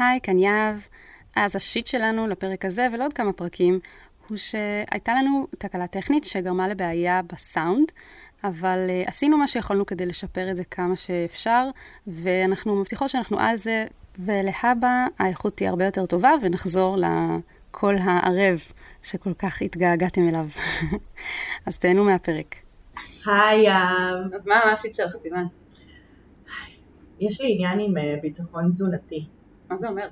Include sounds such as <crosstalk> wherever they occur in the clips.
היי, כאן יהב. אז השיט שלנו לפרק הזה ולעוד כמה פרקים, הוא שהייתה לנו תקלה טכנית שגרמה לבעיה בסאונד, אבל uh, עשינו מה שיכולנו כדי לשפר את זה כמה שאפשר, ואנחנו מבטיחות שאנחנו על זה, ולהבא האיכות תהיה הרבה יותר טובה, ונחזור לקול הערב שכל כך התגעגעתם אליו. <laughs> אז תהנו מהפרק. היי יהב. אז מה השיט שלך, סיוון? יש לי עניין עם uh, ביטחון תזונתי. מה זה אומר?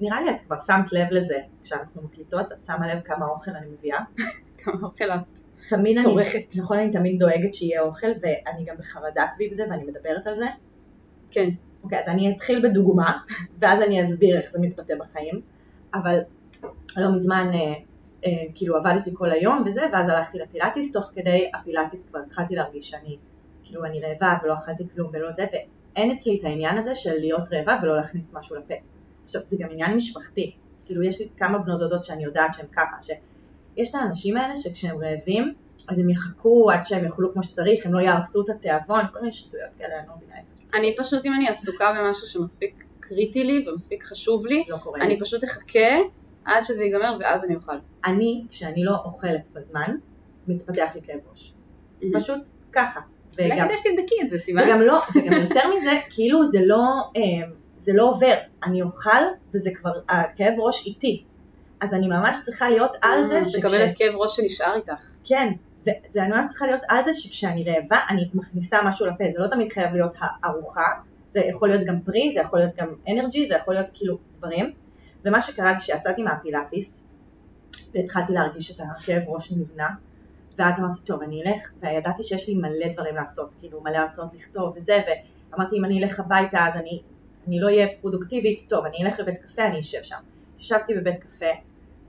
נראה לי את כבר שמת לב לזה, כשאנחנו מקליטות, את שמה לב כמה אוכל אני מביאה. <laughs> כמה אוכל את תמיד צורכת. אני, נכון, אני תמיד דואגת שיהיה אוכל, ואני גם בחרדה סביב זה, ואני מדברת על זה. כן. אוקיי, אז אני אתחיל בדוגמה, ואז אני אסביר איך זה מתבטא בחיים. אבל לא מזמן, אה, אה, כאילו עבדתי כל היום וזה, ואז הלכתי לפילאטיס, תוך כדי הפילאטיס כבר התחלתי להרגיש שאני, כאילו אני רעבה ולא אכלתי כלום ולא זה, ואין אצלי את העניין הזה של להיות רעבה ולא להכניס משהו לפה. עכשיו, זה גם עניין משפחתי. כאילו, יש לי כמה בנות דודות שאני יודעת שהן ככה, שיש את האנשים האלה שכשהם רעבים, אז הם יחכו עד שהם יאכלו כמו שצריך, הם לא יהרסו את התיאבון, כל מיני שטויות כאלה, אני לא מבינה את זה. אני פשוט, אם אני עסוקה במשהו שמספיק קריטי לי ומספיק חשוב לי, לא קורה אני לי. פשוט אחכה עד שזה ייגמר ואז אני אוכל. אני, כשאני לא אוכלת בזמן, מתפתח לי כאב ראש. פשוט ככה. אולי כדאי שתבדקי את זה, סיוון. וגם לא, וגם יותר מזה, כאילו זה לא, אה, זה לא עובר. אני אוכל, וזה כבר, הכאב ראש איתי. אז אני ממש צריכה להיות על זה, שכש... מקבלת כאב ראש שנשאר איתך. כן, וזה אני ממש צריכה להיות על זה שכשאני רעבה אני מכניסה משהו לפה, זה לא תמיד חייב להיות הארוחה, זה יכול להיות גם פרי, זה יכול להיות גם אנרג'י, זה יכול להיות כאילו דברים, ומה שקרה זה שיצאתי מהפילאטיס והתחלתי להרגיש את הכאב ראש נבנה, ואז אמרתי טוב אני אלך, וידעתי שיש לי מלא דברים לעשות, כאילו מלא הרצאות לכתוב וזה, ואמרתי אם אני אלך הביתה אז אני, אני לא אהיה פרודוקטיבית, טוב אני אלך לבית קפה, אני אשב שם. ישבתי בבית קפה,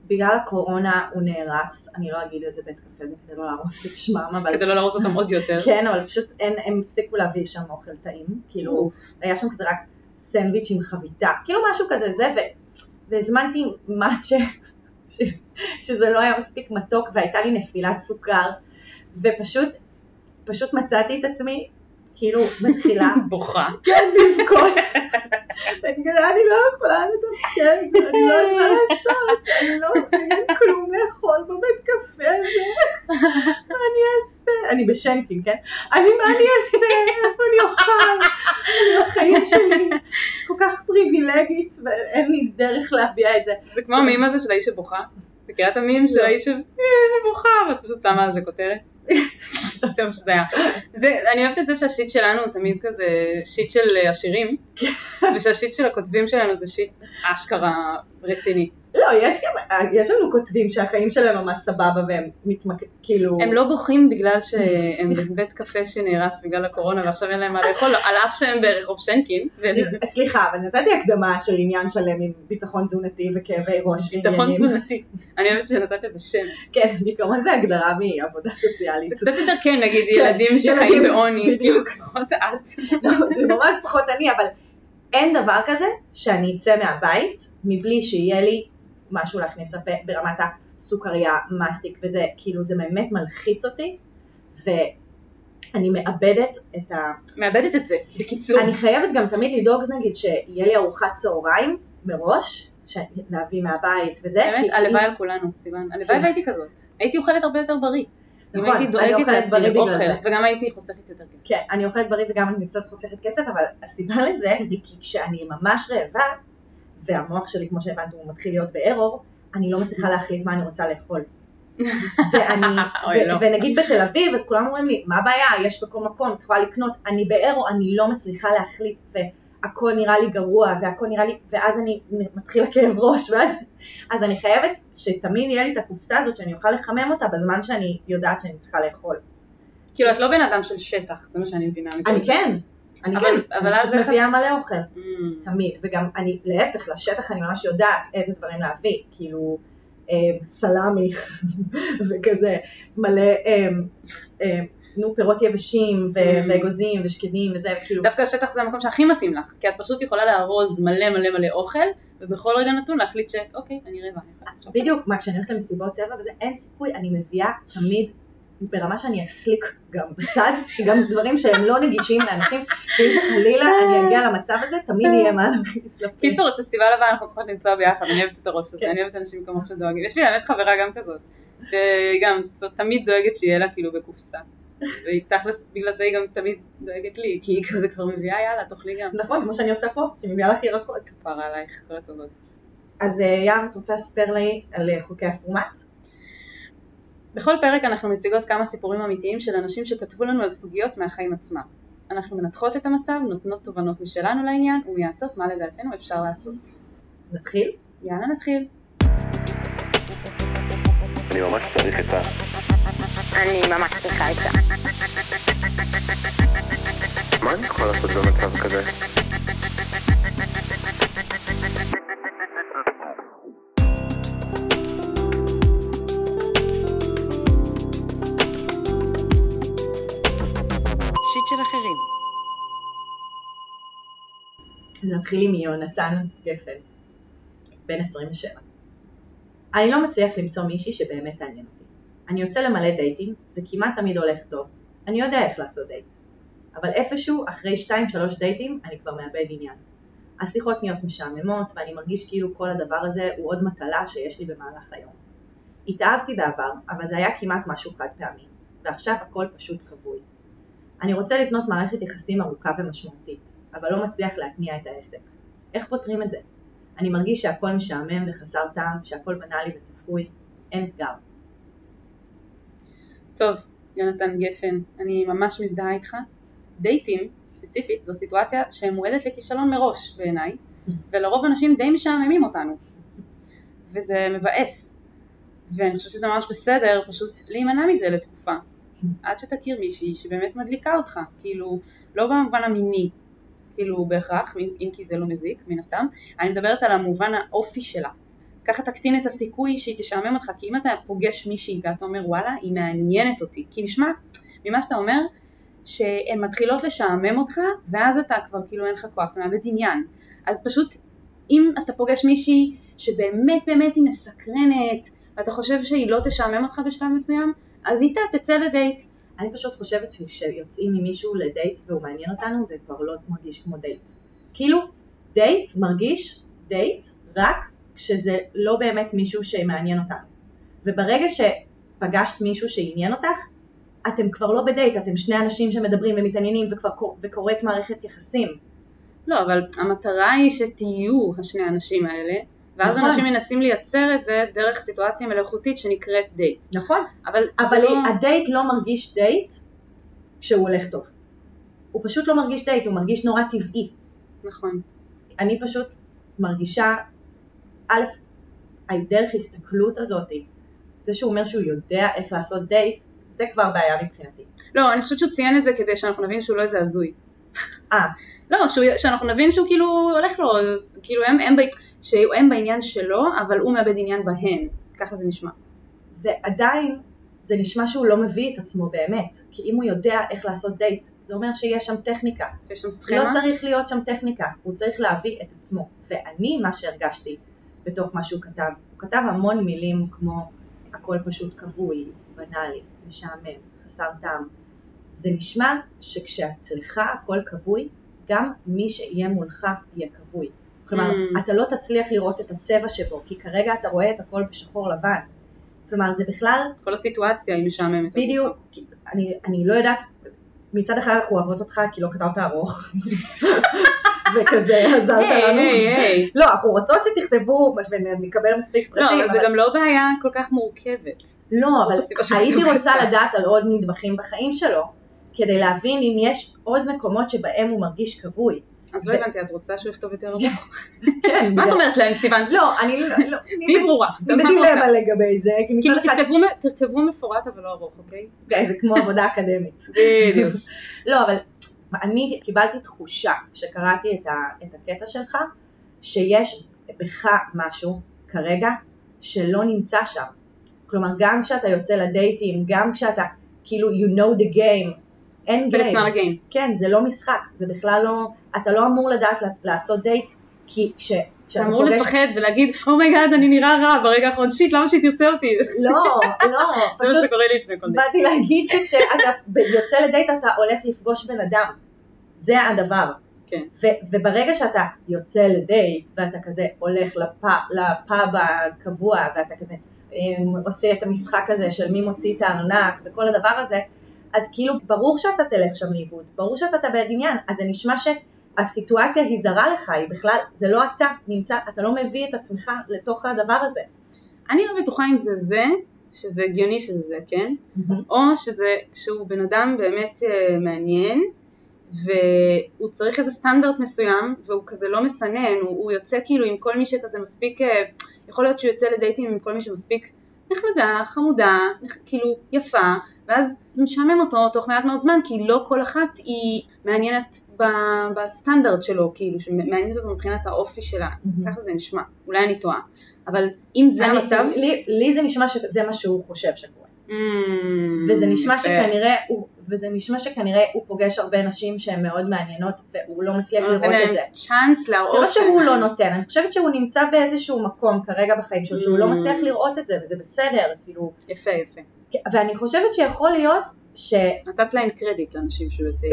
בגלל הקורונה הוא נהרס, אני לא אגיד איזה בית קפה זה כדי לא להרוס את שמם, אבל כדי לא להרוס אותם עוד יותר. <laughs> כן, אבל פשוט אין, הם הפסיקו להביא שם אוכל טעים, כאילו, היה שם כזה רק סנדוויץ' עם חביתה, כאילו משהו כזה, זה, ו, והזמנתי מאצ'ה, ש, שזה לא היה מספיק מתוק, והייתה לי נפילת סוכר, ופשוט, פשוט מצאתי את עצמי, כאילו, מתחילה, <laughs> בוכה. כן, לבכות, אני לא יכולה לתפקד, אני לא יודעת מה לעשות, אני לא, אין כלום לאכול בבית קפה הזה, מה אני אעשה? אני בשנקין, כן? אני, מה אני אעשה? איפה אני אוכל? אני בחיים שלי כל כך פריבילגית, ואין לי דרך להביע את זה. זה כמו המים הזה של האיש שבוכה. מכירה את המים של לא. האיש שבוכה, ואת פשוט שמה על זה כותרת. אני אוהבת את זה שהשיט שלנו הוא תמיד כזה שיט של עשירים, ושהשיט של הכותבים שלנו זה שיט אשכרה רציני. לא, יש גם, יש לנו כותבים שהחיים שלהם ממש סבבה והם מתמקדים, כאילו... הם לא בוכים בגלל שהם בבית קפה שנהרס בגלל הקורונה ועכשיו אין להם מה לאכול, על אף שהם ברחוב שנקין. סליחה, אבל נתתי הקדמה של עניין שלם עם ביטחון תזונתי וכאבי ראש ביטחון ועניינים. תזונתי. אני אוהבת שנתת לזה שם. כן, בעיקרון זה הגדרה מעבודה סוציאלית. זה קצת יותר כן, נגיד כן, ילדים שחיים ילדים, בעוני, כאילו. פחות את. לא, זה ממש פחות אני, אבל אין דבר כזה שאני אצא מהבית מבלי שיהיה לי משהו להכניס לפה ברמת הסוכריה, מסטיק וזה, כאילו זה באמת מלחיץ אותי, ואני מאבדת את ה... מאבדת את זה, בקיצור. אני חייבת גם תמיד לדאוג נגיד שיהיה לי ארוחת צהריים מראש, להביא מהבית וזה, באמת, הלוואי על כולנו, סיוון. הלוואי כן. והייתי כזאת. הייתי אוכלת הרבה יותר בריא. נכון, הייתי דואגת לעצמי לאוכל. וגם הייתי חוסכת יותר כסף. כן, אני אוכלת בריא וגם אני קצת חוסכת כסף, אבל הסיבה לזה היא כי כשאני ממש רעבה, והמוח שלי, כמו שהבנת, הוא מתחיל להיות בארור, אני לא מצליחה להחליט מה אני רוצה לאכול. <laughs> ואני, אוי, ו- לא. ונגיד בתל אביב, אז כולם אומרים לי, מה הבעיה, יש בכל מקום, את יכולה לקנות, אני בארור, אני לא מצליחה להחליט, והכל נראה לי גרוע, והכל נראה לי, ואז אני מתחיל הכאב ראש, ואז אז אני חייבת שתמיד יהיה לי את הקופסה הזאת, שאני אוכל לחמם אותה בזמן שאני יודעת שאני צריכה לאכול. כאילו, את לא בן אדם של שטח, זה מה שאני מבינה. אני. כן, אני אבל- כן, אבל אני אז פשוט מביאה מלא אוכל, Mm. תמיד, וגם אני, להפך, לשטח אני ממש יודעת איזה דברים להביא, כאילו אה, סלמי <laughs> וכזה, מלא, אה, אה, נו, פירות יבשים ו- Mm. ואגוזים ושקדים וזה, כאילו, דווקא השטח זה המקום שהכי מתאים לך, כי את פשוט יכולה לארוז מלא מלא מלא אוכל, ובכל רגע נתון להחליט שאוקיי, אני יכולה עכשיו. בדיוק, מה, כשאני הולכת למסיבות טבע וזה, אין סיכוי, אני מביאה תמיד ברמה שאני אסליק גם בצד, <laughs> שגם דברים שהם לא נגישים לאנשים, ואם שחלילה אני אגיע למצב הזה, תמיד יהיה מה להכניס לפה. קיצור, לפסטיבל הבא אנחנו צריכות לנסוע ביחד, אני אוהבת את הראש הזה, כן. אני אוהבת אנשים כמוך שדואגים. יש לי באמת חברה גם כזאת, שגם תמיד דואגת שיהיה לה כאילו בקופסה. והיא תכלס, בגלל זה היא גם תמיד דואגת לי, כי היא כזה כבר מביאה, יאללה, תאכלי גם. נכון, כמו שאני עושה פה, שאני מביאה לך ירקות. כפרה עלייך, כל הכבוד. אז אה, יהב, את רוצה לספר לי על אה, חוקי הפורמט? בכל פרק אנחנו מציגות כמה סיפורים אמיתיים של אנשים שכתבו לנו על סוגיות מהחיים עצמם. אנחנו מנתחות את המצב, נותנות תובנות משלנו לעניין ומייעצות מה לדעתנו אפשר לעשות. נתחיל? יאללה נתחיל. אני ממש צריך את ה... אני ממש צריכה את זה. מה אני יכול לעשות במצב כזה? שיט של אחרים. נתחיל עם יונתן גפן, בן 27. אני לא מצליח למצוא מישהי שבאמת תעניין אותי. אני יוצא למלא דייטים, זה כמעט תמיד הולך טוב. אני יודע איך לעשות דייט. אבל איפשהו, אחרי 2-3 דייטים, אני כבר מאבד עניין. השיחות נהיות משעממות, ואני מרגיש כאילו כל הדבר הזה הוא עוד מטלה שיש לי במהלך היום. התאהבתי בעבר, אבל זה היה כמעט משהו חד פעמי, ועכשיו הכל פשוט כבוי. אני רוצה לבנות מערכת יחסים ארוכה ומשמעותית, אבל לא מצליח להתניע את העסק. איך פותרים את זה? אני מרגיש שהכל משעמם וחסר טעם, שהכל בנאלי וצפוי, אין אתגר. טוב, יונתן גפן, אני ממש מזדהה איתך. דייטים, ספציפית, זו סיטואציה שמועדת לכישלון מראש בעיניי, ולרוב אנשים די משעממים אותנו. וזה מבאס. ואני חושבת שזה ממש בסדר פשוט להימנע מזה לתקופה. עד שתכיר מישהי שבאמת מדליקה אותך, כאילו, לא במובן המיני, כאילו בהכרח, אם כי זה לא מזיק, מן הסתם, אני מדברת על המובן האופי שלה. ככה תקטין את הסיכוי שהיא תשעמם אותך, כי אם אתה פוגש מישהי ואתה אומר וואלה, היא מעניינת אותי, כי נשמע ממה שאתה אומר, שהן מתחילות לשעמם אותך, ואז אתה כבר כאילו אין לך כוח, אתה מאבד עניין. אז פשוט, אם אתה פוגש מישהי שבאמת באמת היא מסקרנת, ואתה חושב שהיא לא תשעמם אותך בשלב מסוים, אז איתה תצא לדייט. אני פשוט חושבת שכשיוצאים עם מישהו לדייט והוא מעניין אותנו, זה כבר לא מרגיש כמו דייט. כאילו, דייט מרגיש דייט רק כשזה לא באמת מישהו שמעניין אותנו. וברגע שפגשת מישהו שעניין אותך, אתם כבר לא בדייט, אתם שני אנשים שמדברים ומתעניינים וכבר קור- וקורית מערכת יחסים. לא, אבל המטרה היא שתהיו השני האנשים האלה, ואז נכון. אנשים מנסים לייצר את זה דרך סיטואציה מלאכותית שנקראת דייט. נכון. אבל, אבל לא... הדייט לא מרגיש דייט כשהוא הולך טוב. הוא פשוט לא מרגיש דייט, הוא מרגיש נורא טבעי. נכון. אני פשוט מרגישה, א', הדרך הסתכלות הזאת, זה שהוא אומר שהוא יודע איך לעשות דייט, זה כבר בעיה מבחינתי. לא, אני חושבת שהוא ציין את זה כדי שאנחנו נבין שהוא לא איזה הזוי. אה, לא, שהוא, שאנחנו נבין שהוא כאילו הולך לו, כאילו הם, הם, ב, שהם בעניין שלו, אבל הוא מאבד עניין בהן. ככה זה נשמע. ועדיין זה נשמע שהוא לא מביא את עצמו באמת, כי אם הוא יודע איך לעשות דייט, זה אומר שיש שם טכניקה. יש שם לא סכמה. צריך להיות שם טכניקה, הוא צריך להביא את עצמו. ואני, מה שהרגשתי בתוך מה שהוא כתב, הוא כתב המון מילים כמו הכל פשוט כבוי, בנאלי, משעמם, חסר טעם. זה נשמע שכשאצלך הכל כבוי, גם מי שיהיה מולך יהיה כבוי. כלומר, Mm. אתה לא תצליח לראות את הצבע שבו, כי כרגע אתה רואה את הכל בשחור לבן. כלומר, זה בכלל כל הסיטואציה היא משעממת. בדיוק, אני, אני לא יודעת, מצד אחד אנחנו אוהבות אותך כי לא כתבת ארוך, <laughs> וכזה <laughs> עזרת לנו. היי, היי. לא, אנחנו רוצות שתכתבו ונקבל מספיק לא, פרטים, אבל זה גם לא בעיה כל כך מורכבת. לא, אבל הייתי. רוצה לדעת על עוד נדבכים בחיים שלו, כדי להבין אם יש עוד מקומות שבהם הוא מרגיש כבוי. אז לא הבנתי, את רוצה שהוא יכתוב יותר ארוך? <laughs> כן, מה את אומרת להם, סיוון? לא, אני לא, לא, <laughs> תהיי ברורה. בדילמה לגבי זה, כי כאילו מצד אחד תכתבו מ- תכתבו מפורט אבל לא ארוך, אוקיי? זה כמו עבודה אקדמית. בדיוק. לא, אבל אני קיבלתי תחושה כשקראתי את, ה, את הקטע שלך, שיש בך משהו כרגע שלא נמצא שם. כלומר, גם כשאתה יוצא לדייטים, גם כשאתה, כאילו, you know the game, אין it's game. not a game. כן, זה לא משחק, זה בכלל לא, אתה לא אמור לדעת לעשות דייט, כי כשאתה אמור פוגש- לפחד ולהגיד, oh my god, אני נראה רע ברגע האחרון, shit, למה שהיא תרצה אותי? לא, לא, <laughs> זה מה שקורה לי לפני כל דייט. באתי להגיד שכשאתה יוצא לדייט אתה הולך לפגוש בן אדם, זה הדבר. כן. ו- וברגע שאתה יוצא לדייט ואתה כזה הולך לפ- לפאב הקבוע ואתה כזה אמ, עושה את המשחק הזה של מי מוציא את הארנק וכל הדבר הזה, אז כאילו ברור שאתה תלך שם לאיבוד, ברור שאתה תאבד עניין, אז זה נשמע שהסיטואציה היא זרה לך, היא בכלל, זה לא אתה נמצא, אתה לא מביא את עצמך לתוך הדבר הזה. אני לא בטוחה אם זה זה, שזה הגיוני שזה זה, כן? או שזה, שהוא בן אדם באמת אה, מעניין, והוא צריך איזה סטנדרט מסוים, והוא כזה לא מסנן, הוא, הוא יוצא כאילו עם כל מי שכזה מספיק, אה, יכול להיות שהוא יוצא לדייטים עם כל מי שמספיק נחמדה, חמודה, נח, כאילו יפה, ואז זה משעמם אותו תוך מעט מאוד זמן, כי לא כל אחת היא מעניינת ב, בסטנדרט שלו, כאילו, שמעניינת אותו מבחינת האופי שלה, מהמם. ככה זה נשמע, אולי אני טועה, אבל אם זה אני- המצב, לי, לי זה נשמע שזה מה שהוא חושב שקורה. Mm, וזה נשמע. שכנראה, הוא, וזה נשמע שכנראה הוא פוגש הרבה נשים שהן מאוד מעניינות והוא לא מצליח לראות את זה. צ'אנס להראות זה לא שהוא לא נותן, אני חושבת שהוא נמצא באיזשהו מקום כרגע בחיים שלו, שהוא לא Mm. מצליח לראות את זה וזה בסדר, כאילו, יפה יפה. ואני חושבת שיכול להיות ש... נתת להם קרדיט לאנשים שהוא יוצא.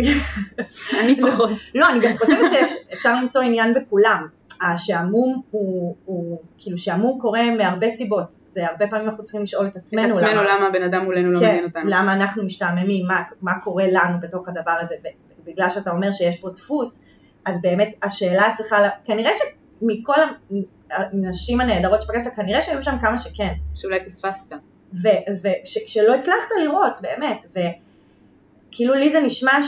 אני פחות. לא, אני גם חושבת שאפשר למצוא עניין בכולם. השעמום הוא, הוא, כאילו שעמום קורה מהרבה סיבות, זה הרבה פעמים אנחנו צריכים לשאול את את עצמנו עצמנו למה הבן אדם מולנו לא מעניין כן, אותנו. למה אנחנו משתעממים, מה, מה קורה לנו בתוך הדבר הזה, ובגלל שאתה אומר שיש פה דפוס, אז באמת השאלה צריכה, לה- כנראה שמכל הנשים הנהדרות שפגשת, כנראה שהיו שם כמה שכן, שאולי פספסת. ושלא הצלחת לראות, באמת, וכאילו לי זה נשמע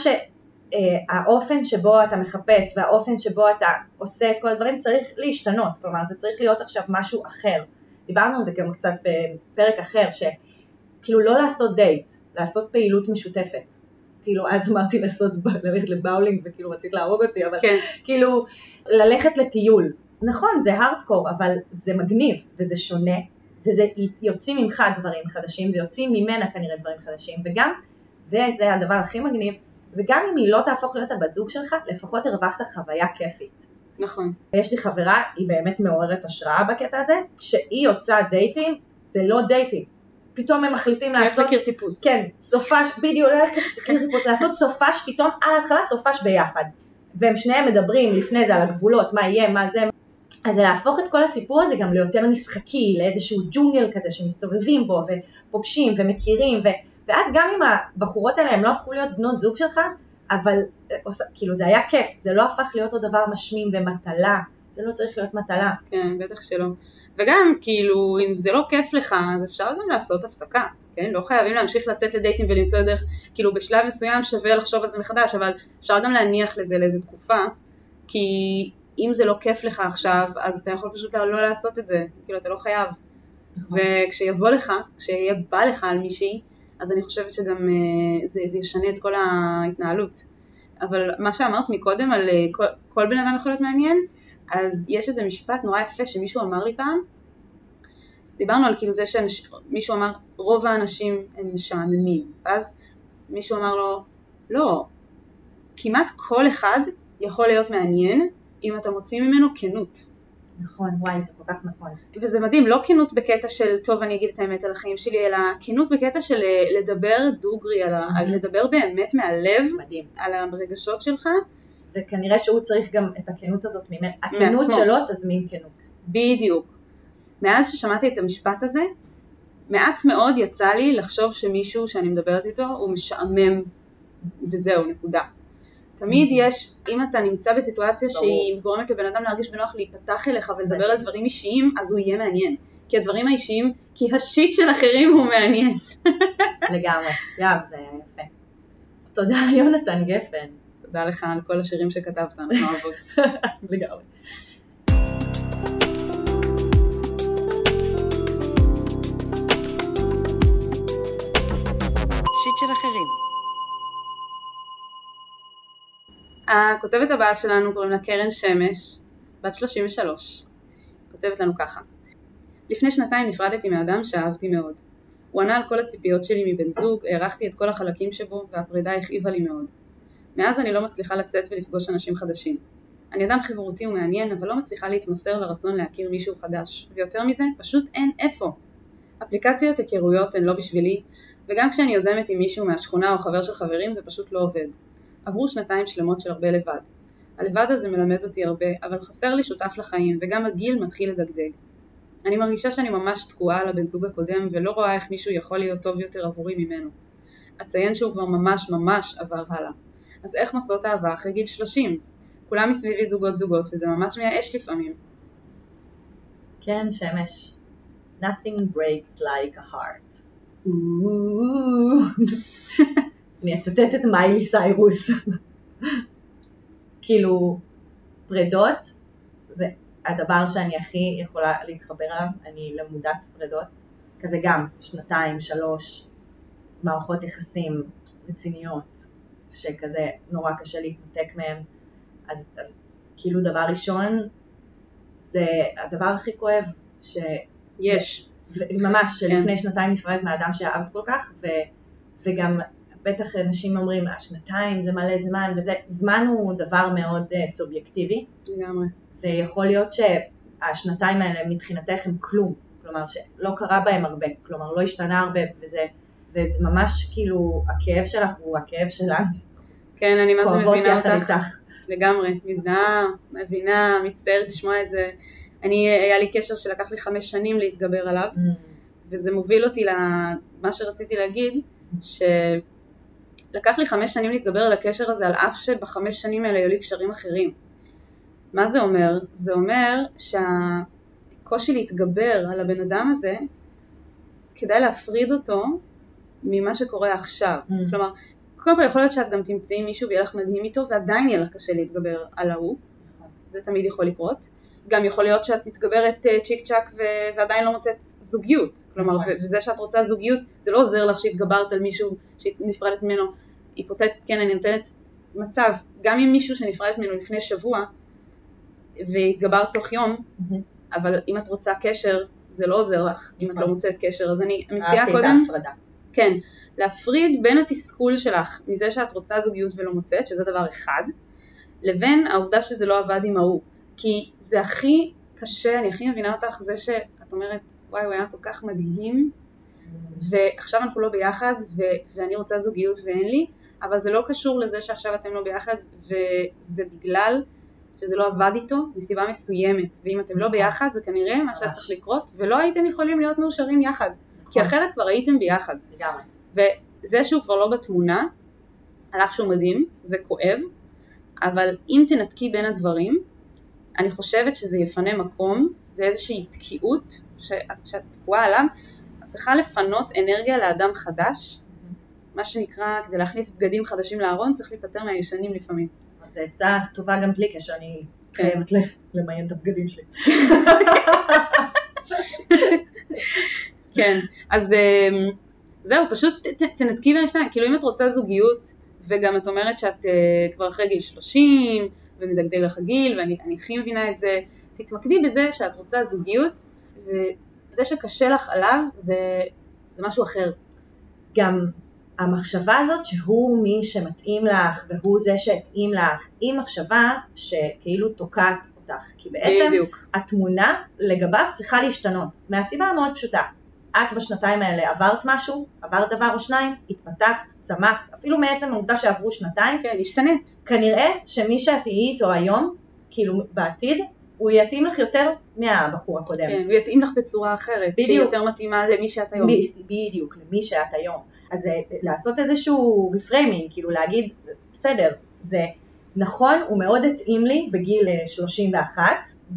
שהאופן שבו אתה מחפש והאופן שבו אתה עושה את כל הדברים צריך להשתנות, כלומר זה צריך להיות עכשיו משהו אחר. דיברנו על זה גם קצת בפרק אחר, שכאילו לא לעשות דייט, לעשות פעילות משותפת. כאילו אז אמרתי לעשות, ללכת לבאולינג וכאילו רצית להרוג אותי, אבל כן. כאילו ללכת לטיול. נכון, זה הארדקור, אבל זה מגניב וזה שונה, וזה יוצאים ממך דברים חדשים, זה יוצאים ממנה כנראה דברים חדשים, וגם, וזה הדבר הכי מגניב, וגם אם היא לא תהפוך להיות הבת זוג שלך, לפחות הרווחת חוויה כיפית. נכון. יש לי חברה, היא באמת מעוררת השראה בקטע הזה, כשהיא עושה דייטים, זה לא דייטים. פתאום הם מחליטים איך לעשות, להכיר טיפוס. כן, סופש, בדיוק, ללכת לחיפוש, לעשות סופש פתאום על ההתחלה סופש ביחד. והם שניהם מדברים לפני זה על הגבולות, מה יהיה, מה זה, אז זה להפוך את כל הסיפור הזה גם ליותר משחקי, לאיזשהו ג'ונגל כזה שמסתובבים בו ופוגשים ומכירים, ו... ואז גם אם הבחורות האלה הם לא הפכו להיות בנות זוג שלך, אבל כאילו זה היה כיף, זה לא הפך להיות עוד דבר משמים ומטלה, זה לא צריך להיות מטלה. כן, בטח שלא. וגם, כאילו, אם זה לא כיף לך, אז אפשר גם לעשות הפסקה, כן? לא חייבים להמשיך לצאת לדייטים ולמצוא דרך, כאילו, בשלב מסוים שווה לחשוב על זה מחדש, אבל אפשר גם להניח לזה לאיזה תקופה, כי אם זה לא כיף לך עכשיו, אז אתה יכול פשוט לא לעשות את זה, כאילו, אתה לא חייב. וכשיבוא לך, כשיהיה בא לך על מישהי, אז אני חושבת שגם אה, זה, זה ישנה את כל ההתנהלות. אבל מה שאמרת מקודם על אה, כל, כל בן אדם יכול להיות מעניין, אז יש איזה משפט נורא יפה שמישהו אמר לי פעם, דיברנו על כאילו זה שמישהו אמר רוב האנשים הם משעממים, ואז מישהו אמר לו לא, כמעט כל אחד יכול להיות מעניין אם אתה מוציא ממנו כנות. נכון, וואי, זה כל כך נכון. וזה מדהים, לא כנות בקטע של טוב אני אגיד את האמת על החיים שלי, אלא כנות בקטע של אה, לדבר דוגרי, על ה... על לדבר באמת מהלב, מדהים. על הרגשות שלך, וכנראה שהוא צריך גם את הכנות הזאת ממנו. הכנות מעצמו. שלו תזמין כנות. בדיוק. מאז ששמעתי את המשפט הזה, מעט מאוד יצא לי לחשוב שמישהו שאני מדברת איתו הוא משעמם וזהו, נקודה. תמיד יש, אם אתה נמצא בסיטואציה ברור. שהיא גורמת לבן אדם להרגיש בנוח להיפתח אליך ולדבר על דברים אישיים, אז הוא יהיה מעניין. כי הדברים האישיים, כי השיט של אחרים הוא מעניין. <laughs> לגמרי. יאב, זה יפה. תודה יונתן גפן. תודה לך על כל השירים שכתבת, אנחנו אוהבות. <laughs> לגמרי. שיט של אחרים. הכותבת הבאה שלנו קוראים לה קרן שמש, בת 33. כותבת לנו ככה: לפני שנתיים נפרדתי מאדם שאהבתי מאוד. הוא ענה על כל הציפיות שלי מבן זוג, הערכתי את כל החלקים שבו והפרידה הכאיבה לי מאוד. מאז אני לא מצליחה לצאת ולפגוש אנשים חדשים. אני אדם חברותי ומעניין, אבל לא מצליחה להתמסר לרצון להכיר מישהו חדש, ויותר מזה, פשוט אין איפה. אפליקציות היכרויות הן לא בשבילי, וגם כשאני יוזמת עם מישהו מהשכונה או חבר של חברים זה פשוט לא עובד. עברו שנתיים שלמות של הרבה לבד. הלבד הזה מלמד אותי הרבה, אבל חסר לי שותף לחיים, וגם הגיל מתחיל לדגדג. אני מרגישה שאני ממש תקועה על הבן זוג הקודם, ולא רואה איך מישהו יכול להיות טוב יותר עבורי ממנו. אציין שהוא כבר ממש ממש עבר הלאה. אז איך מוצאות אהבה אחרי גיל 30? כולם מסביבי זוגות זוגות, וזה ממש מייאש לפעמים. כן, שמש. Nothing breaks like a heart. <laughs> אני אצטט את מיילי סיירוס. כאילו, פרדות זה הדבר שאני הכי יכולה להתחבר אליו, אני למודת פרדות. כזה גם, שנתיים, שלוש, מערכות יחסים רציניות, שכזה נורא קשה להתנתק מהם. אז, אז כאילו דבר ראשון, זה הדבר הכי כואב, ש... יש. ממש, כן. שלפני שנתיים נפרדת מהאדם שאהבת כל כך, ו, וגם בטח אנשים אומרים, השנתיים זה מלא זמן, וזה, זמן הוא דבר מאוד uh, סובייקטיבי, לגמרי. ויכול להיות שהשנתיים האלה מבחינתך הם כלום, כלומר שלא קרה בהם הרבה, כלומר לא השתנה הרבה, וזה, וזה ממש כאילו, הכאב שלך הוא הכאב שלנו, כן, אני מה זה כואבות מבינה יחד אותך. איתך. לגמרי, מזדהה, מבינה, מצטערת לשמוע את זה. אני, היה לי קשר שלקח לי חמש שנים להתגבר עליו, Mm, וזה מוביל אותי למה שרציתי להגיד, שלקח לי חמש שנים להתגבר על הקשר הזה, על אף שבחמש שנים האלה היו לי קשרים אחרים. מה זה אומר? זה אומר שהקושי להתגבר על הבן אדם הזה, כדאי להפריד אותו ממה שקורה עכשיו. Mm. כלומר, קודם כל יכול להיות שאת גם תמצאי מישהו ויהיה לך מדהים איתו, ועדיין יהיה לך קשה להתגבר על ההוא. זה תמיד יכול לקרות. גם יכול להיות שאת מתגברת אה, צ'יק צ'אק ו- ועדיין לא מוצאת זוגיות. כלומר, נכון. וזה שאת רוצה זוגיות, זה לא עוזר לך שהתגברת על מישהו שנפרדת ממנו. היפותטית, כן, אני נותנת מצב, גם עם מישהו שנפרדת ממנו לפני שבוע, והתגברת תוך יום. אבל אם את רוצה קשר, זה לא עוזר לך אם את נכון. לא מוצאת קשר. אז אני מציעה אהבתי את קודם, ההפרדה. כן, להפריד בין התסכול שלך מזה שאת רוצה זוגיות ולא מוצאת, שזה דבר אחד, לבין העובדה שזה לא עבד עם ההוא. כי זה הכי קשה, אני הכי מבינה אותך, זה שאת אומרת, וואי, הוא היה כל כך מדהים, ועכשיו אנחנו לא ביחד, ו- ואני רוצה זוגיות ואין לי, אבל זה לא קשור לזה שעכשיו אתם לא ביחד, וזה בגלל שזה לא עבד איתו מסיבה מסוימת, ואם אתם לא נכון. ביחד זה כנראה מה שהיה. צריך לקרות, ולא הייתם יכולים להיות מאושרים יחד, כי נכון. אחרת כבר הייתם ביחד. לגמרי. וזה שהוא כבר לא בתמונה, על אף שהוא מדהים, זה כואב, אבל אם תנתקי בין הדברים, אני חושבת שזה יפנה מקום, זה איזושהי תקיעות שאת, שאת תקועה עליו, את צריכה לפנות אנרגיה לאדם חדש, מה שנקרא, כדי להכניס בגדים חדשים לארון צריך להיפטר מהישנים לפעמים. זו עצה טובה גם בלי קשר, אני כן. חייבת למיין את הבגדים שלי. <laughs> כן, אז אמ, זהו, פשוט תנתקי בין השניים, כאילו אם את רוצה זוגיות, וגם את אומרת שאת אה, כבר אחרי גיל 30, ומדגדג לך הגיל, ואני אני הכי מבינה את זה, תתמקדי בזה שאת רוצה זוגיות, וזה שקשה לך עליו זה, זה משהו אחר. גם המחשבה הזאת שהוא מי שמתאים לך והוא זה שהתאים לך, היא מחשבה שכאילו תוקעת אותך, כי בעצם בדיוק. התמונה לגביו צריכה להשתנות, מהסיבה המאוד פשוטה. את בשנתיים האלה עברת משהו, עברת דבר או שניים, התפתחת, צמחת, אפילו מעצם העובדה שעברו שנתיים, כן, השתנית. כנראה שמי שאת תהיי איתו היום, כאילו בעתיד, הוא יתאים לך יותר מהבחור הקודם. כן, הוא יתאים לך בצורה אחרת, שהיא בדיוק. יותר מתאימה למי שאת היום. בדיוק, למי שאת היום. אז אה, לעשות איזשהו reframing, כאילו להגיד, בסדר, זה נכון, הוא מאוד התאים לי בגיל אה, 31,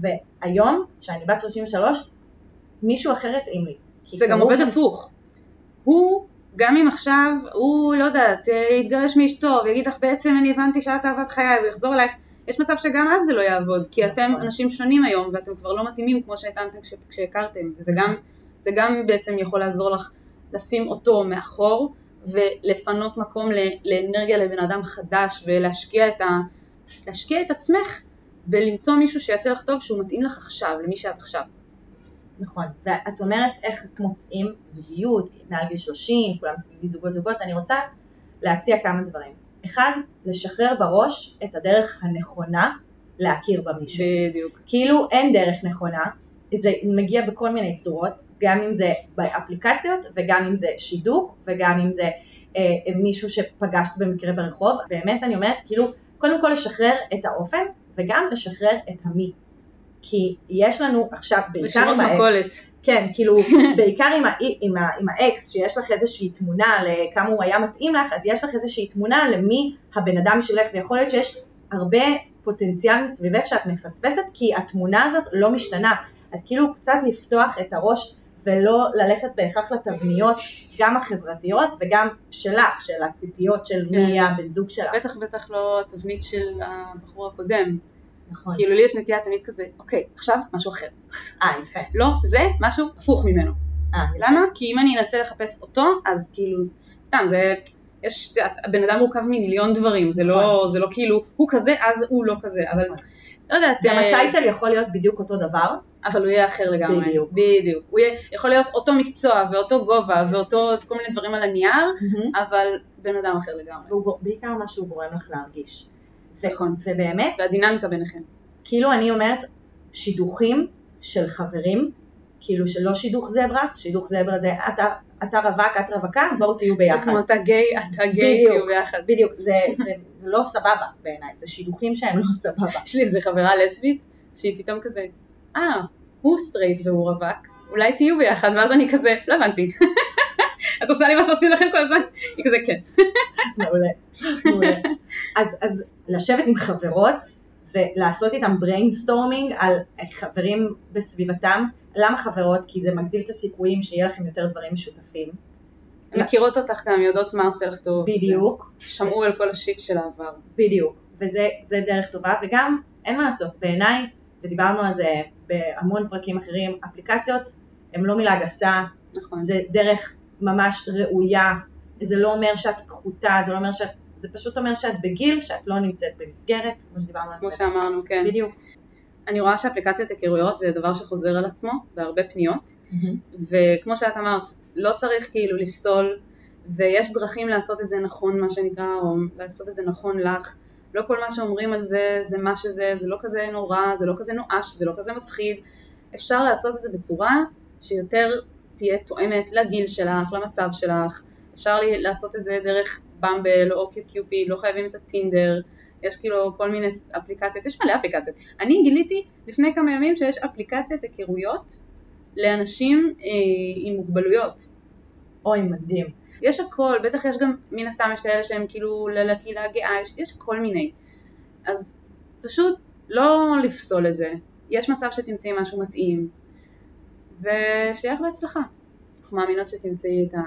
והיום, כשאני בת 33, מישהו אחר התאים לי. זה גם הוא- עובד הפוך. הוא, גם אם עכשיו, הוא, לא יודעת, אה, יתגרש מאשתו ויגיד לך בעצם אני הבנתי שאת אהבת חיי והוא יחזור אלייך, יש מצב שגם אז זה לא יעבוד, כי אתם נכון. אנשים שונים היום ואתם כבר לא מתאימים כמו כש- כשהכרתם, וזה גם, זה גם בעצם יכול לעזור לך לשים אותו מאחור ולפנות מקום ל- לאנרגיה לבן אדם חדש ולהשקיע את, ה, להשקיע את עצמך בלמצוא מישהו שיעשה לך טוב שהוא מתאים לך עכשיו, למי שאת עכשיו. נכון, ואת אומרת איך את מוצאים זוגיות, מעל גיל 30, כולם סביבי זוגות זוגות, אני רוצה להציע כמה דברים. אחד, לשחרר בראש את הדרך הנכונה להכיר במישהו. בדיוק. כאילו אין דרך נכונה, זה מגיע בכל מיני צורות, גם אם זה באפליקציות וגם אם זה שידוך וגם אם זה אה, מישהו שפגשת במקרה ברחוב, באמת אני אומרת, כאילו, קודם כל לשחרר את האופן וגם לשחרר את המי. כי יש לנו עכשיו, בעיקר מכולת. כן, כאילו, <laughs> בעיקר עם, האי- עם, ה, עם האקס, שיש לך איזושהי תמונה לכמה הוא היה מתאים לך, אז יש לך איזושהי תמונה למי הבן אדם בשבילך, ויכול להיות שיש הרבה פוטנציאל מסביבך שאת מפספסת, כי התמונה הזאת לא משתנה. אז כאילו קצת לפתוח את הראש ולא ללכת בהכרח לתבניות, גם החברתיות וגם שלך, של הציפיות של כן. מי יהיה הבן זוג שלך. בטח בטח לא התבנית של הבחור הקודם. נכון. כאילו לי יש נטייה תמיד כזה, אוקיי, עכשיו משהו אחר. אה, יפה. לא, זה משהו הפוך ממנו. אה, יפה. למה? כי אם אני אנסה לחפש אותו, אז כאילו, סתם, זה, יש, הבן אדם מורכב ממיליון דברים, זה לא, זה לא כאילו, הוא כזה, אז הוא לא כזה, אבל, נכון. לא יודעת, גם אה, הטייטל יכול להיות בדיוק אותו דבר, אבל הוא יהיה אחר לגמרי. בדיוק. בדיוק. הוא יהיה, יכול להיות אותו מקצוע, ואותו גובה, ואותו כל מיני דברים על הנייר, אבל בן אדם אחר לגמרי. והוא בעיקר מה שהוא גורם לך להרגיש. נכון. ובאמת, והדינמיקה ביניכם. כאילו אני אומרת, שידוכים של חברים, כאילו שלא שידוך זברה, שידוך זברה זה אתה, אתה רווק, את רווקה, בואו תהיו זה ביחד. כמו אתה גיי, אתה גיי. תהיו ביחד. בדיוק, זה, זה לא סבבה בעיניי, זה שידוכים שהם לא סבבה. יש לי איזה חברה לסבית, שהיא פתאום כזה, אה, הוא סטרייט והוא רווק, אולי תהיו ביחד, ואז אני כזה, לא הבנתי. את עושה לי מה שעושים לכם כל הזמן? היא כזה, כן. מעולה, מעולה. אז, אז לשבת עם חברות ולעשות איתם brainstorming על חברים בסביבתם, למה חברות? כי זה מגדיל את הסיכויים שיהיה לכם יותר דברים משותפים. הן מכירות אותך גם, יודעות מה עושה לך טוב. בדיוק. שמעו על כל ה shit של העבר. בדיוק, וזה זה דרך טובה, וגם אין מה לעשות, בעיניי, ודיברנו על זה בהמון פרקים אחרים, אפליקציות הן לא מילה גסה, נכון. זה דרך ממש ראויה, זה לא אומר שאת פחותה, זה לא אומר שאת, זה פשוט אומר שאת בגיל שאת לא נמצאת במסגרת, כמו שדיברנו על כמו זה. שאמרנו, כן. בדיוק. אני רואה שאפליקציית היכרויות זה דבר שחוזר על עצמו בהרבה פניות, וכמו שאת אמרת, לא צריך כאילו לפסול, ויש דרכים לעשות את זה נכון, מה שנקרא, או לעשות את זה נכון לך. לא כל מה שאומרים על זה, זה מה שזה, זה לא כזה נורא, זה לא כזה נואש, זה לא כזה מפחיד. אפשר לעשות את זה בצורה שיותר תהיה תואמת לגיל שלך, למצב שלך. אפשר לי לעשות את זה דרך במבל או קיופיד, לא חייבים את הטינדר. יש כאילו כל מיני אפליקציות, יש מלא אפליקציות. אני גיליתי לפני כמה ימים שיש אפליקציית היכרויות לאנשים אה, עם מוגבלויות. אוי, מדהים. יש הכל, בטח יש גם, מן הסתם יש כאלה שהם כאילו לקהילה הגאה, יש, יש כל מיני. אז פשוט לא לפסול את זה. יש מצב שתמצאי משהו מתאים, ושיהיה לך בהצלחה. אנחנו מאמינות שתמצאי את ה...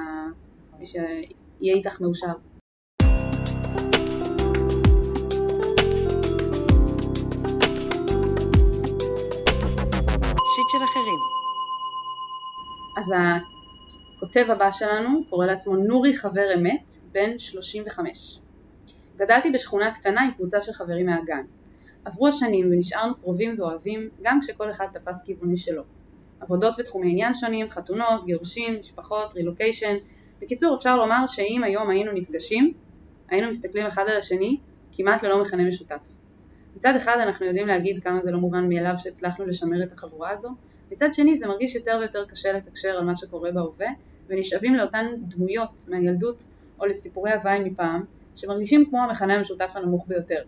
מי שיהיה איתך מאושר. שיט של אחרים. אז הכותב הבא שלנו קורא לעצמו נורי חבר אמת, בן 35. גדלתי בשכונה קטנה עם קבוצה של חברים מהגן. עברו השנים ונשארנו קרובים ואוהבים גם כשכל אחד תפס כיווני שלו. עבודות ותחומי עניין שונים, חתונות, גירושים, משפחות, רילוקיישן. בקיצור אפשר לומר שאם היום היינו נפגשים, היינו מסתכלים אחד על השני כמעט ללא מכנה משותף. מצד אחד אנחנו יודעים להגיד כמה זה לא מובן מאליו שהצלחנו לשמר את החבורה הזו, מצד שני זה מרגיש יותר ויותר קשה לתקשר על מה שקורה בהווה, ונשאבים לאותן דמויות מהילדות או לסיפורי הוואי מפעם, שמרגישים כמו המכנה המשותף הנמוך ביותר.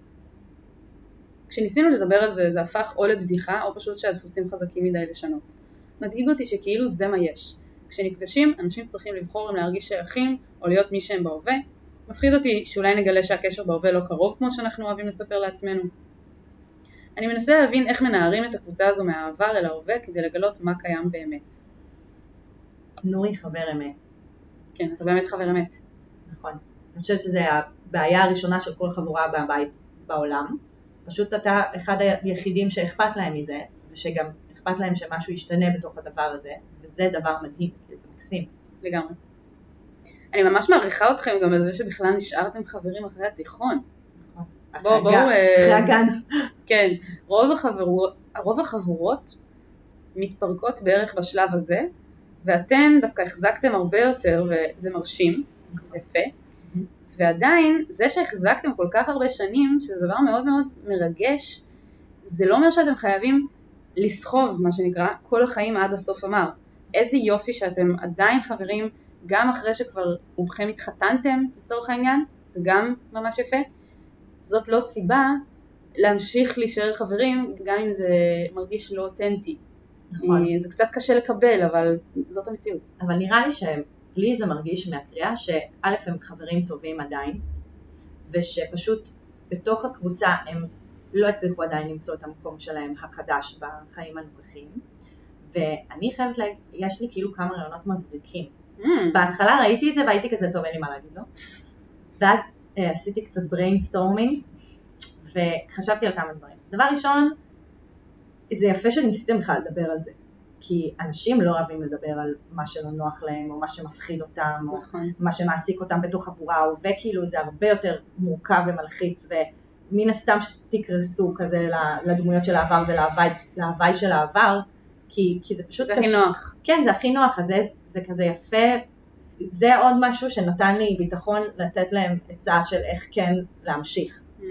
כשניסינו לדבר על זה, זה הפך או לבדיחה או פשוט שהדפוסים חזקים מדי לשנות. מדאיג אותי שכאילו זה מה יש. כשנפגשים, אנשים צריכים לבחור אם להרגיש שייכים או להיות מי שהם בהווה. מפחיד אותי שאולי נגלה שהקשר בהווה לא קרוב כמו שאנחנו אוהבים לספר לעצמנו. אני מנסה להבין איך מנערים את הקבוצה הזו מהעבר אל ההווה כדי לגלות מה קיים באמת. נורי חבר אמת, כן, אתה באמת חבר אמת. נכון. אני חושבת שזו הבעיה הראשונה של כל חבורה בבית בעולם. פשוט אתה אחד היחידים שאכפת להם מזה, ושגם אכפת להם שמשהו ישתנה בתוך הדבר הזה, וזה דבר מדהים, זה מקסים. לגמרי. אני ממש מעריכה אתכם גם על זה שבכלל נשארתם חברים אחרי התיכון. נכון. בואו, בואו, אה, אחרי הגן. כן, רוב החברות, רוב החבורות מתפרקות בערך בשלב הזה, ואתם דווקא החזקתם הרבה יותר, וזה מרשים, זה יפה, ועדיין, זה שהחזקתם כל כך הרבה שנים, שזה דבר מאוד מאוד מרגש, זה לא אומר שאתם חייבים לסחוב, מה שנקרא, כל החיים עד הסוף אמר. איזה יופי שאתם עדיין חברים, גם אחרי שכבר רובכם התחתנתם, לצורך העניין, זה גם ממש יפה. זאת לא סיבה להמשיך להישאר חברים, גם אם זה מרגיש לא אותנטי. נכון. אה, זה קצת קשה לקבל, אבל זאת המציאות. אבל נראה לי שלי זה מרגיש מהקריאה שא' הם חברים טובים עדיין, ושפשוט בתוך הקבוצה הם לא הצליחו עדיין למצוא את המקום שלהם החדש בחיים הנוכחיים. ואני חייבת להגיד, יש לי כאילו כמה רעיונות מבריקים. Mm, בהתחלה ראיתי את זה והייתי כזה טוב אין לי מה להגיד לו. ואז אה, עשיתי קצת brainstorming וחשבתי על כמה דברים. דבר ראשון, זה יפה שניסיתם בכלל לדבר על זה. כי אנשים לא אוהבים לדבר על מה שלא נוח להם, או מה שמפחיד אותם, או נכון. מה שמעסיק אותם בתוך הבורה, ההווה כאילו זה הרבה יותר מורכב ומלחיץ, ומן הסתם שתקרסו כזה לדמויות של העבר ולהוואי להוואי של העבר, כי, כי זה פשוט זה הכי נוח. כן, זה הכי נוח, אז זה, זה כזה יפה. זה עוד משהו שנתן לי ביטחון לתת להם עצה של איך כן להמשיך. Mm,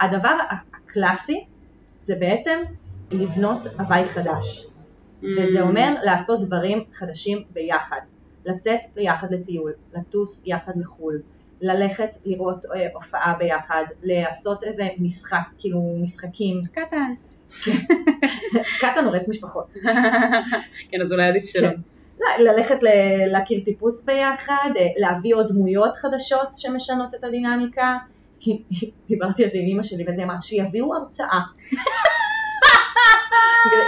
הדבר הקלאסי זה בעצם לבנות הוואי חדש, mm. וזה אומר לעשות דברים חדשים ביחד. לצאת ביחד לטיול, לטוס יחד לחו"ל, ללכת לראות אה, הופעה ביחד, לעשות איזה משחק, כאילו משחקים. קטן. <laughs> קטן הורס משפחות. <laughs> כן, אז אולי עדיף שלא. כן. ל- ללכת ל- להכיר טיפוס ביחד, אה, להביא עוד דמויות חדשות שמשנות את הדינמיקה. <laughs> דיברתי על זה עם אמא שלי וזה אמר שיביאו הרצאה.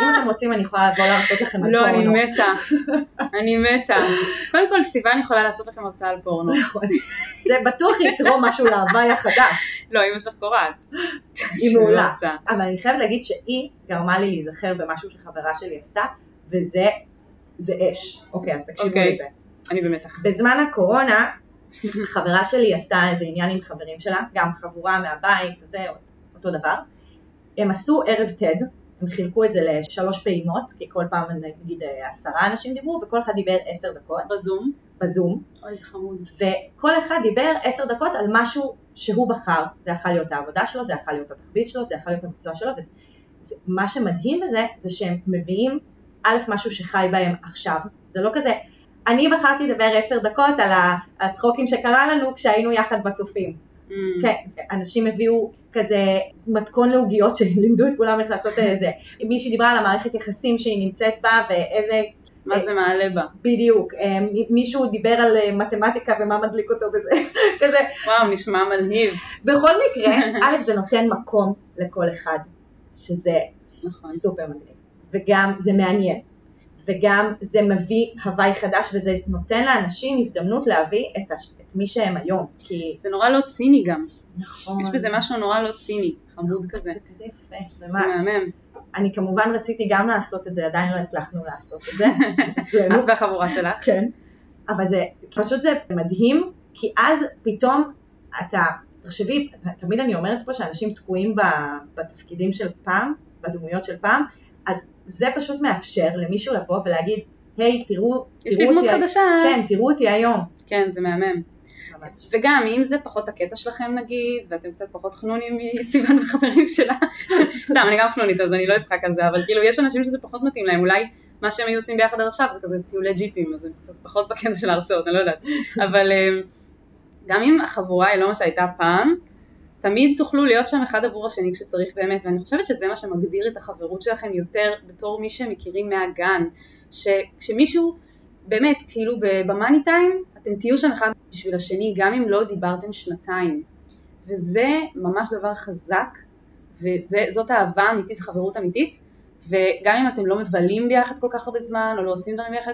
אם אתם רוצים אני יכולה לבוא להרצות לכם על לא, פורנו. אני מתה. אני מתה. קודם כל, סיוון יכולה לעשות לכם הרצאה על פורנו. נכון. זה בטוח יתרום משהו להוואי החדש, לא, אמא שלך קורעת. היא מעולה. אבל אני חייבת להגיד שהיא גרמה לי להיזכר במשהו שחברה שלי עשתה, וזה זה אש. אוקיי, אז תקשיבו אוקיי. לזה. אני במתח. בזמן הקורונה, חברה שלי עשתה איזה עניין עם חברים שלה, גם חבורה מהבית, זה אותו דבר. הם עשו ערב TED, הם חילקו את זה לשלוש פעימות, כי כל פעם נגיד עשרה אנשים דיברו, וכל אחד דיבר עשר דקות בזום. בזום, אוי, זה חמוד. וכל אחד דיבר עשר דקות על משהו שהוא בחר, זה יכול להיות העבודה שלו, זה יכול להיות התחביב שלו, זה יכול להיות המקצוע שלו, ומה שמדהים בזה, זה שהם מביאים א', משהו שחי בהם עכשיו, זה לא כזה, אני בחרתי לדבר עשר דקות על הצחוקים שקרה לנו כשהיינו יחד בצופים. Mm. כן, אנשים הביאו כזה מתכון לעוגיות שלימדו את כולם איך לעשות את <laughs> זה. מישהי דיברה על המערכת יחסים שהיא נמצאת בה ואיזה, מה זה מעלה בה? בדיוק, אה, מישהו דיבר על אה, מתמטיקה ומה מדליק אותו בזה, <laughs> כזה. וואו, נשמע מלהיב. בכל מקרה, <laughs> א' זה נותן מקום לכל אחד, שזה נכון. סופר מגניב, וגם זה מעניין. וגם זה מביא הוואי חדש וזה נותן לאנשים הזדמנות להביא את, הש... את מי שהם היום, כי זה נורא לא ציני גם. נכון, יש בזה משהו נורא לא ציני. חמוד כזה. זה כזה יפה, זה ממש. מהמם. אני כמובן רציתי גם לעשות את זה, עדיין לא הצלחנו לעשות את זה, <laughs> את והחבורה שלך. כן, אבל זה פשוט זה מדהים, כי אז פתאום אתה, תחשבי, תמיד אני אומרת פה שאנשים תקועים בתפקידים של פעם, בדמויות של פעם, אז זה פשוט מאפשר למישהו לבוא ולהגיד, היי, תראו, יש לי תראו דמות אותי, חדשה. כן, תראו אותי היום. כן, זה מהמם. ממש. וגם אם זה פחות הקטע שלכם נגיד, ואתם קצת פחות חנונים מסיוון <laughs> וחברים שלה, סתם אני גם חנונית אז אני לא אצחק על זה, אבל כאילו יש אנשים שזה פחות מתאים להם, אולי מה שהם היו עושים ביחד עד עכשיו זה כזה טיולי ג'יפים, אז זה קצת פחות בקטע של ההרצאות, אני לא יודעת, אבל אה, גם אם החבורה היא לא מה שהייתה פעם, תמיד תוכלו להיות שם אחד עבור השני כשצריך באמת, ואני חושבת שזה מה שמגדיר את החברות שלכם יותר בתור מי שמכירים מהגן, שכשמישהו באמת, כאילו במאני טיים, אתם תהיו שם אחד בשביל השני, גם אם לא דיברתם שנתיים. וזה ממש דבר חזק, וזאת אהבה אמיתית וחברות אמיתית, וגם אם אתם לא מבלים ביחד כל כך הרבה זמן, או לא עושים דברים ביחד,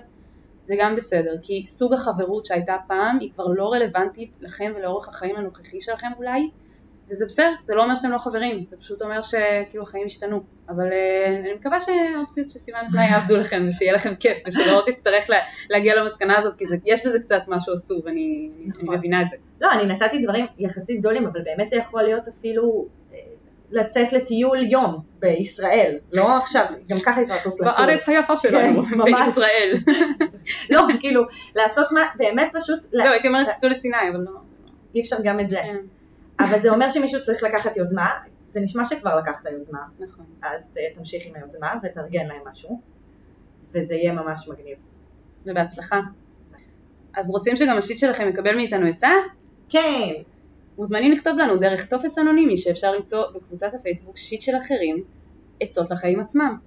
זה גם בסדר, כי סוג החברות שהייתה פעם היא כבר לא רלוונטית לכם ולאורך החיים הנוכחי שלכם אולי, וזה בסדר, זה לא אומר שאתם לא חברים, זה פשוט אומר שכאילו החיים השתנו, אבל uh, אני מקווה שהאופציות שסימן תנאי יעבדו לכם ושיהיה לכם כיף ושלא תצטרך לה, להגיע למסקנה הזאת, כי זה, יש בזה קצת משהו עצוב, אני, נכון. אני מבינה את זה. לא, אני נתתי דברים יחסית גדולים, אבל באמת זה יכול להיות אפילו אה, לצאת לטיול יום בישראל, לא עכשיו, גם ככה היא כבר טוס לחו"ל. בארץ היפה שלנו, כן, ממש. בישראל. <laughs> לא, כאילו, לעשות מה, באמת פשוט, זהו, הייתי אומרת תצאו לסיני, אבל לא. אי אפשר גם את זה. אבל זה אומר שמישהו צריך לקחת יוזמה, זה נשמע שכבר לקחת יוזמה, נכון. אז אה, תמשיך עם היוזמה ותארגן להם משהו, וזה יהיה ממש מגניב. ובהצלחה. אז רוצים שגם השיט שלכם יקבל מאיתנו עצה? כן, מוזמנים לכתוב לנו דרך טופס אנונימי שאפשר למצוא בקבוצת הפייסבוק שיט של אחרים, עצות לחיים עצמם.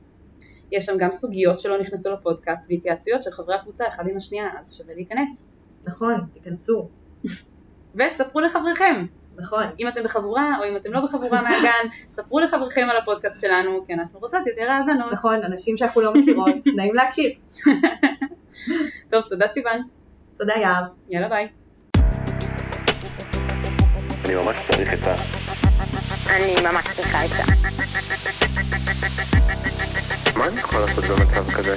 יש שם גם סוגיות שלא נכנסו לפודקאסט והתייעצויות של חברי הקבוצה אחד עם השנייה, אז שווה להיכנס. נכון, תיכנסו, <laughs> ותספרו לחבריכם, נכון. אם אתם בחבורה או אם אתם לא בחבורה מהגן, <laughs> ספרו לחבריכם על הפודקאסט שלנו, כי אנחנו רוצות יותר האזנות. נכון, אנשים שאנחנו לא מכירות, <laughs> נעים להכיר. <laughs> טוב, תודה סיוון. תודה יער. יאללה ביי. אני ממש צריך את ה... אני ממש צריכה עצה. מה אני יכול לעשות במצב כזה?